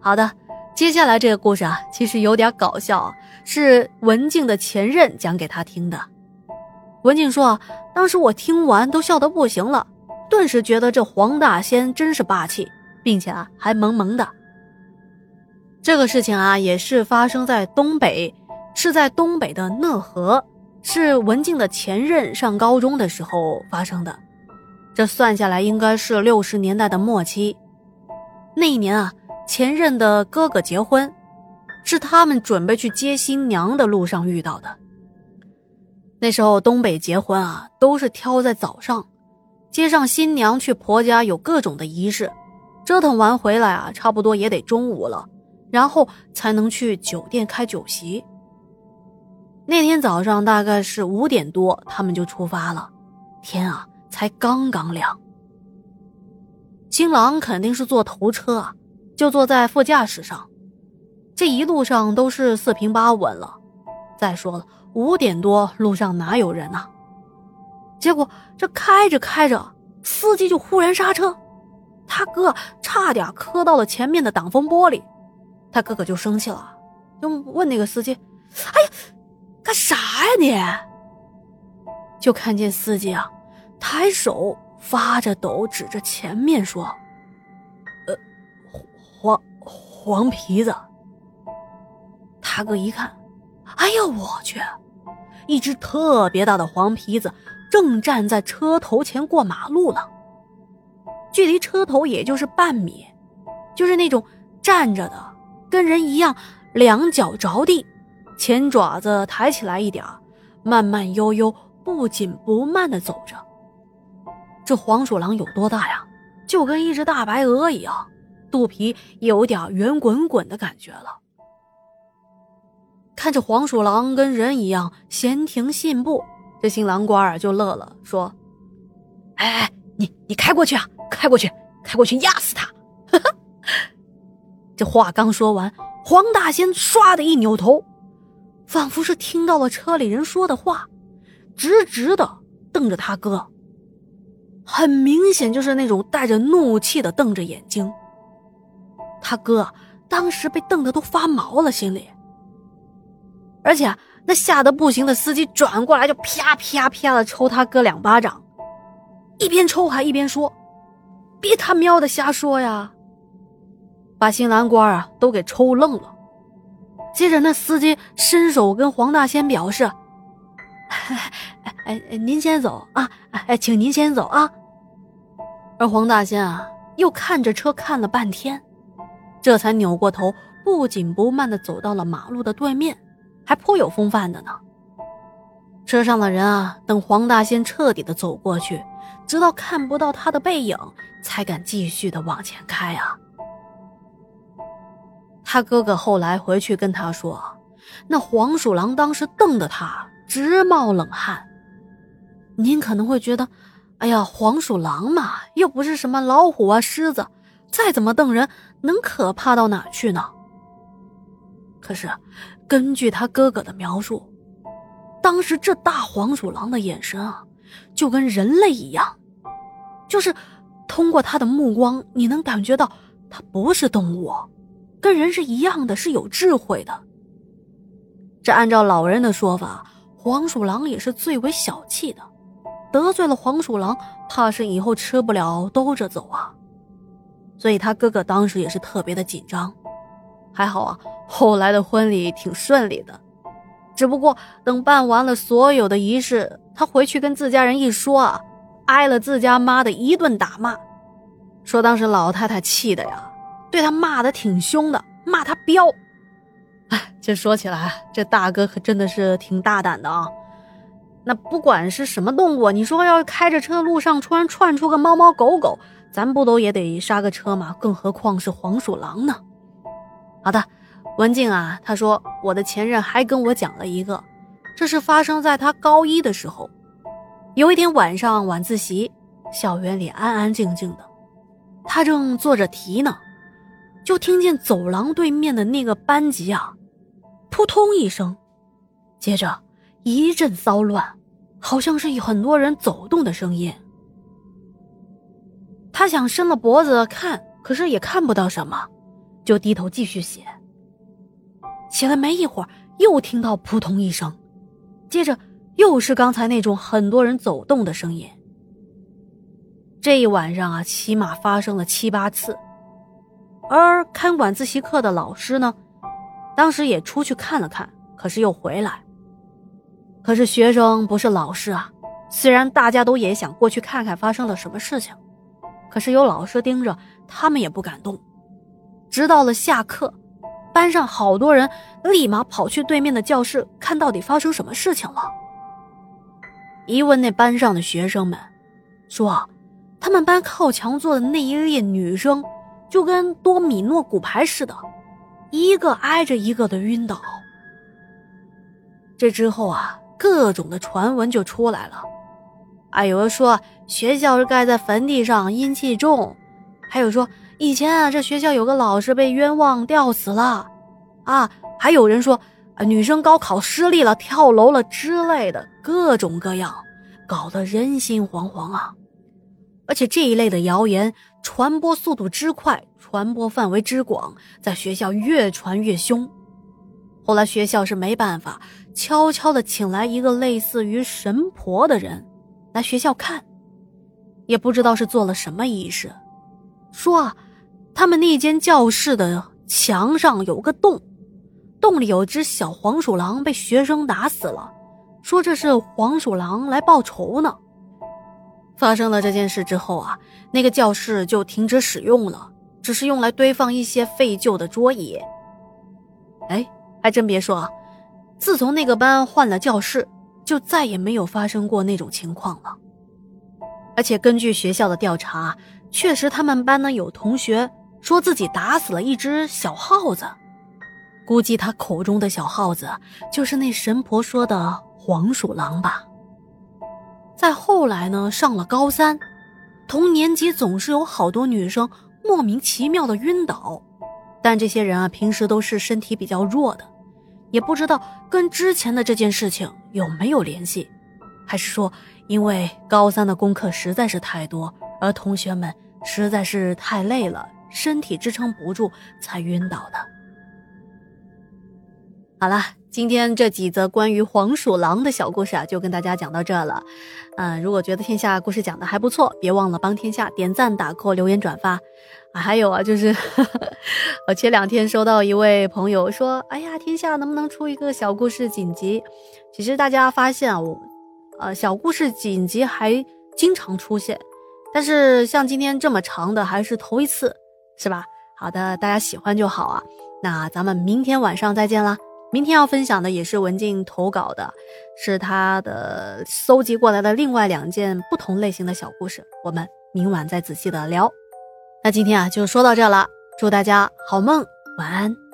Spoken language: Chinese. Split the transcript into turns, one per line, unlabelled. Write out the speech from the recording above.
好的，接下来这个故事啊，其实有点搞笑，是文静的前任讲给他听的。文静说，当时我听完都笑得不行了，顿时觉得这黄大仙真是霸气，并且啊还萌萌的。这个事情啊，也是发生在东北，是在东北的讷河，是文静的前任上高中的时候发生的。这算下来应该是六十年代的末期。那一年啊，前任的哥哥结婚，是他们准备去接新娘的路上遇到的。那时候东北结婚啊，都是挑在早上，接上新娘去婆家有各种的仪式，折腾完回来啊，差不多也得中午了。然后才能去酒店开酒席。那天早上大概是五点多，他们就出发了，天啊，才刚刚亮。新郎肯定是坐头车啊，就坐在副驾驶上，这一路上都是四平八稳了。再说了，五点多路上哪有人啊？结果这开着开着，司机就忽然刹车，他哥差点磕到了前面的挡风玻璃。他哥哥就生气了，就问那个司机：“哎呀，干啥呀你？”就看见司机啊，抬手发着抖，指着前面说：“呃，黄黄皮子。”他哥一看，哎呀，我去，一只特别大的黄皮子正站在车头前过马路了，距离车头也就是半米，就是那种站着的。跟人一样，两脚着地，前爪子抬起来一点慢慢悠悠、不紧不慢的走着。这黄鼠狼有多大呀？就跟一只大白鹅一样，肚皮有点圆滚滚的感觉了。看着黄鼠狼跟人一样闲庭信步，这新郎官啊就乐了，说：“哎哎，你你开过去啊，开过去，开过去压死他！” 这话刚说完，黄大仙唰的一扭头，仿佛是听到了车里人说的话，直直的瞪着他哥，很明显就是那种带着怒气的瞪着眼睛。他哥当时被瞪得都发毛了，心里。而且那吓得不行的司机转过来就啪啪啪的抽他哥两巴掌，一边抽还一边说：“别他喵的瞎说呀！”把新郎官啊都给抽愣了。接着，那司机伸手跟黄大仙表示：“ 哎哎，您先走啊！哎，请您先走啊！”而黄大仙啊又看着车看了半天，这才扭过头，不紧不慢的走到了马路的对面，还颇有风范的呢。车上的人啊，等黄大仙彻底的走过去，直到看不到他的背影，才敢继续的往前开啊。他哥哥后来回去跟他说：“那黄鼠狼当时瞪得他直冒冷汗。”您可能会觉得：“哎呀，黄鼠狼嘛，又不是什么老虎啊、狮子，再怎么瞪人，能可怕到哪去呢？”可是，根据他哥哥的描述，当时这大黄鼠狼的眼神啊，就跟人类一样，就是通过他的目光，你能感觉到它不是动物。跟人是一样的，是有智慧的。这按照老人的说法，黄鼠狼也是最为小气的，得罪了黄鼠狼，怕是以后吃不了兜着走啊。所以他哥哥当时也是特别的紧张。还好啊，后来的婚礼挺顺利的。只不过等办完了所有的仪式，他回去跟自家人一说啊，挨了自家妈的一顿打骂，说当时老太太气的呀。对他骂的挺凶的，骂他彪。哎，这说起来，这大哥可真的是挺大胆的啊。那不管是什么动物，你说要开着车路上突然窜出个猫猫狗狗，咱不都也得刹个车吗？更何况是黄鼠狼呢？好的，文静啊，他说我的前任还跟我讲了一个，这是发生在他高一的时候。有一天晚上晚自习，校园里安安静静的，他正做着题呢。就听见走廊对面的那个班级啊，扑通一声，接着一阵骚乱，好像是有很多人走动的声音。他想伸了脖子看，可是也看不到什么，就低头继续写。写了没一会儿，又听到扑通一声，接着又是刚才那种很多人走动的声音。这一晚上啊，起码发生了七八次。而看管自习课的老师呢，当时也出去看了看，可是又回来。可是学生不是老师啊，虽然大家都也想过去看看发生了什么事情，可是有老师盯着，他们也不敢动。直到了下课，班上好多人立马跑去对面的教室看到底发生什么事情了。一问那班上的学生们，说。他们班靠墙坐的那一列女生，就跟多米诺骨牌似的，一个挨着一个的晕倒。这之后啊，各种的传闻就出来了，啊，有人说学校是盖在坟地上，阴气重；还有说以前啊，这学校有个老师被冤枉吊死了，啊，还有人说啊，女生高考失利了，跳楼了之类的，各种各样，搞得人心惶惶啊。而且这一类的谣言传播速度之快，传播范围之广，在学校越传越凶。后来学校是没办法，悄悄的请来一个类似于神婆的人来学校看，也不知道是做了什么仪式。说啊，他们那间教室的墙上有个洞，洞里有只小黄鼠狼被学生打死了，说这是黄鼠狼来报仇呢。发生了这件事之后啊，那个教室就停止使用了，只是用来堆放一些废旧的桌椅。哎，还真别说，啊自从那个班换了教室，就再也没有发生过那种情况了。而且根据学校的调查，确实他们班呢有同学说自己打死了一只小耗子，估计他口中的小耗子就是那神婆说的黄鼠狼吧。再后来呢，上了高三，同年级总是有好多女生莫名其妙的晕倒，但这些人啊，平时都是身体比较弱的，也不知道跟之前的这件事情有没有联系，还是说因为高三的功课实在是太多，而同学们实在是太累了，身体支撑不住才晕倒的。好了。今天这几则关于黄鼠狼的小故事啊，就跟大家讲到这了。嗯，如果觉得天下故事讲的还不错，别忘了帮天下点赞、打 call、留言、转发。还有啊，就是 我前两天收到一位朋友说：“哎呀，天下能不能出一个小故事紧急？”其实大家发现啊，我呃小故事紧急还经常出现，但是像今天这么长的还是头一次，是吧？好的，大家喜欢就好啊。那咱们明天晚上再见啦。明天要分享的也是文静投稿的，是她的搜集过来的另外两件不同类型的小故事，我们明晚再仔细的聊。那今天啊就说到这了，祝大家好梦，晚安。